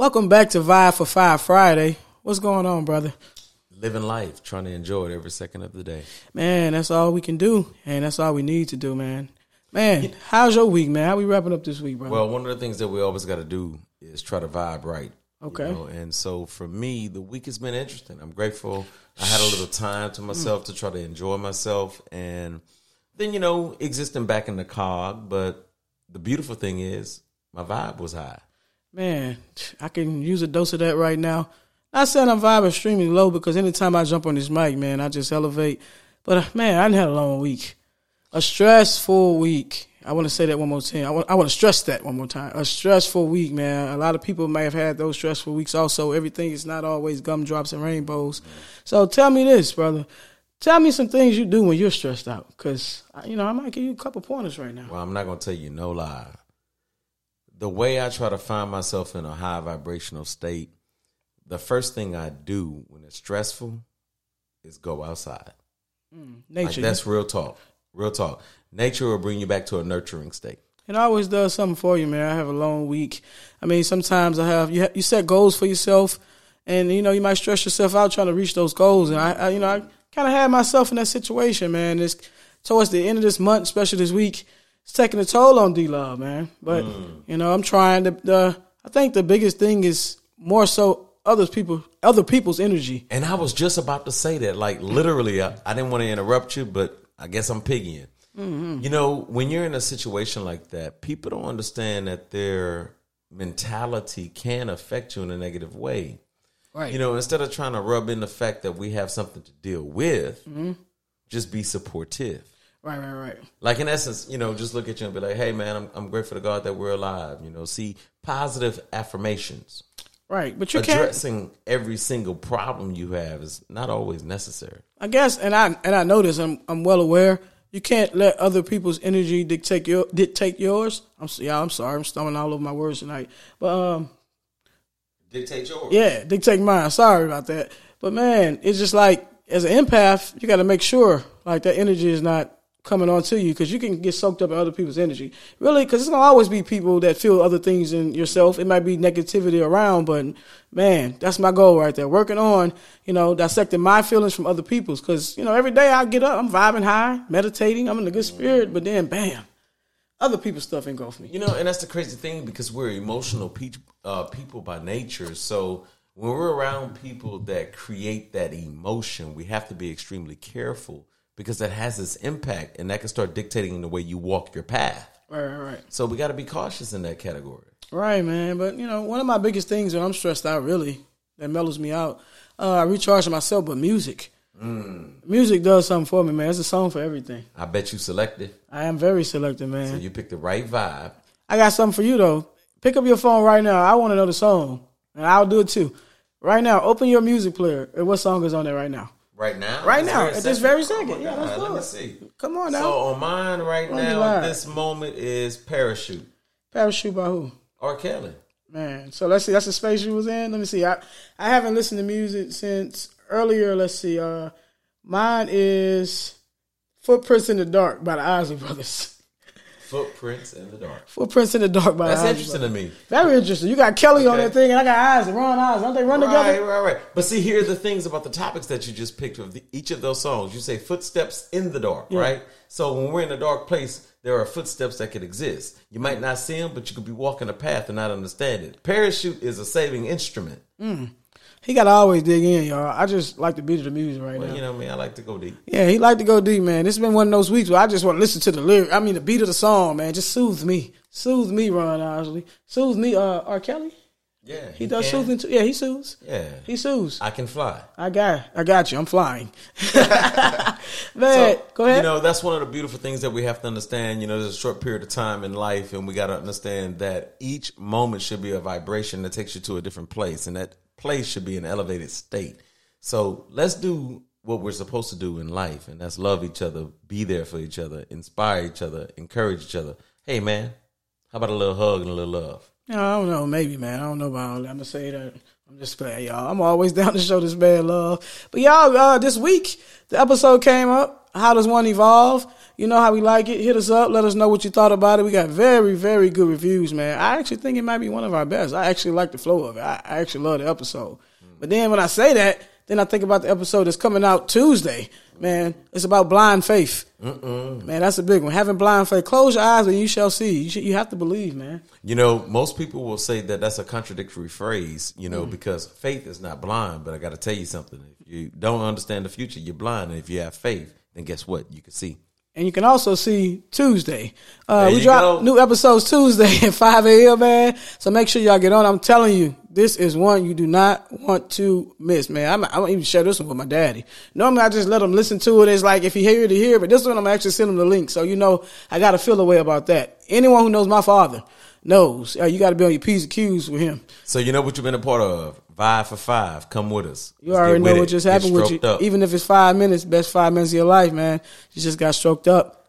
Welcome back to Vibe for Five Friday. What's going on, brother? Living life, trying to enjoy it every second of the day. Man, that's all we can do, and that's all we need to do, man. Man, how's your week, man? How we wrapping up this week, brother? Well, one of the things that we always got to do is try to vibe right. you Okay. know? And so for me, the week has been interesting. I'm grateful. I had a little time to myself to try to enjoy myself, and then you know, existing back in the cog. But the beautiful thing is, my vibe was high. Man, I can use a dose of that right now. Not saying I'm vibing extremely low because anytime I jump on this mic, man, I just elevate. But uh, man, I had a long week, a stressful week. I want to say that one more time. I want, I want to stress that one more time. A stressful week, man. A lot of people may have had those stressful weeks. Also, everything is not always gumdrops and rainbows. So tell me this, brother. Tell me some things you do when you're stressed out, because you know I might give you a couple pointers right now. Well, I'm not gonna tell you no lie. The way I try to find myself in a high vibrational state, the first thing I do when it's stressful is go outside. Mm, like Nature, that's real talk. Real talk. Nature will bring you back to a nurturing state. It always does something for you, man. I have a long week. I mean, sometimes I have you. Ha- you set goals for yourself, and you know you might stress yourself out trying to reach those goals. And I, I you know, I kind of had myself in that situation, man. It's towards the end of this month, especially this week, it's taking a toll on D Love, man. But mm. you know, I'm trying to. The, I think the biggest thing is more so other people, other people's energy. And I was just about to say that. Like literally, I, I didn't want to interrupt you, but I guess I'm piggying. Mm-hmm. You know, when you're in a situation like that, people don't understand that their mentality can affect you in a negative way. Right. You know, instead of trying to rub in the fact that we have something to deal with, mm-hmm. just be supportive. Right. Right. Right. Like in essence, you know, just look at you and be like, "Hey, man, I'm I'm grateful to God that we're alive." You know, see positive affirmations. Right. But you can't. Addressing every single problem you have is not always necessary. I guess, and I and I know this. I'm I'm well aware. You can't let other people's energy dictate your dictate yours. I'm yeah. I'm sorry. I'm stumbling all over my words tonight. But um, Dictate yours. yeah, dictate mine. Sorry about that. But man, it's just like as an empath, you got to make sure like that energy is not coming on to you because you can get soaked up in other people's energy. Really, because it's gonna always be people that feel other things in yourself. It might be negativity around, but man, that's my goal right there. Working on, you know, dissecting my feelings from other people's. Because you know, every day I get up, I'm vibing high, meditating, I'm in a good spirit, but then bam, other people's stuff engulf me. You know, and that's the crazy thing because we're emotional pe- uh, people by nature. So when we're around people that create that emotion, we have to be extremely careful because that has this impact and that can start dictating the way you walk your path. Right, right, right. So we got to be cautious in that category. Right, man. But you know, one of my biggest things when I'm stressed out, really, that mellows me out, uh, I recharge myself. But music, music does something for me, man. It's a song for everything. I bet you selective. I am very selective, man. So you picked the right vibe. I got something for you though. Pick up your phone right now. I want to know the song, and I'll do it too. Right now, open your music player. And what song is on there right now? Right now? Right now, at this very Oh second. my Yeah, let's do Let me it. see. Come on now. So on mine right now, at this moment is Parachute. Parachute by who? R. Kelly. Man, so let's see. That's the space you was in. Let me see. I I haven't listened to music since earlier. Let's see. Uh, mine is "Footprints in the Dark" by the Isley Brothers. Footprints in the dark. "Footprints in the Dark" by That's interesting to me. Very interesting. You got Kelly on that thing, and I got Isley. Ron Isley. Don't they run Right, together? right, right. right. But see, here are the things about the topics that you just picked of the, each of those songs. You say footsteps in the dark, right? So when we're in a dark place, there are footsteps that could exist. You might not see them, but you could be walking a path and not understand it. Parachute is a saving instrument. Mm. He got to always dig in, y'all. I just like the beat of the music right Well, now. you know me, I mean? I like to go deep. Yeah, he like to go deep, man. This has been one of those weeks where I just want to listen to the lyric. I mean, the beat of the song, man. Just soothes me. Soothes me, Ron Isley. Soothes me, uh, R. Kelly. Yeah, He does can. soothing too. Yeah, he soothes. Yeah, He soothes. I can fly. I got, I got you. I'm flying. man, So, go ahead. You know, that's one of the beautiful things that we have to understand. You know, there's a short period of time in life, and we got to understand that each moment should be a vibration that takes you to a different place, and that place should be an elevated state. So let's do what we're supposed to do in life, and that's love each other, be there for each other, inspire each other, encourage each other. Hey, man, how about a little hug and a little love? I don't know, maybe, man. I don't know about all that. I'm gonna say that. I'm just playing, y'all. I'm always down to show this man love. But y'all, uh, this week the episode came up. How does one evolve? You know how we like it. Hit us up. Let us know what you thought about it. We got very, very good reviews, man. I actually think it might be one of our best. I actually like the flow of it. I, I actually love the episode. But then when I say that, then I think about the episode that's coming out Tuesday. Man, it's about blind faith. Mm-mm. Man, that's a big one. Having blind faith. Close your eyes and you shall see. You, should, you have to believe, man. You know, most people will say that that's a contradictory phrase, you know, mm. because faith is not blind. But I got to tell you something. If you don't understand the future, you're blind. And if you have faith, then guess what? You can see. And you can also see Tuesday. Uh, we drop go. new episodes Tuesday at 5 a.m., man. So make sure y'all get on. I'm telling you, this is one you do not want to miss, man. I'm, I don't even share this one with my daddy. Normally, I just let him listen to it. It's like if he hear it, he hear. But this one, I'm actually sending him the link. So, you know, I got to feel a way about that. Anyone who knows my father knows uh, you got to be on your P's and Q's with him. So, you know what you've been a part of? Five for five. Come with us. You Let's already know what just happened with you. Up. Even if it's five minutes, best five minutes of your life, man. You just got stroked up.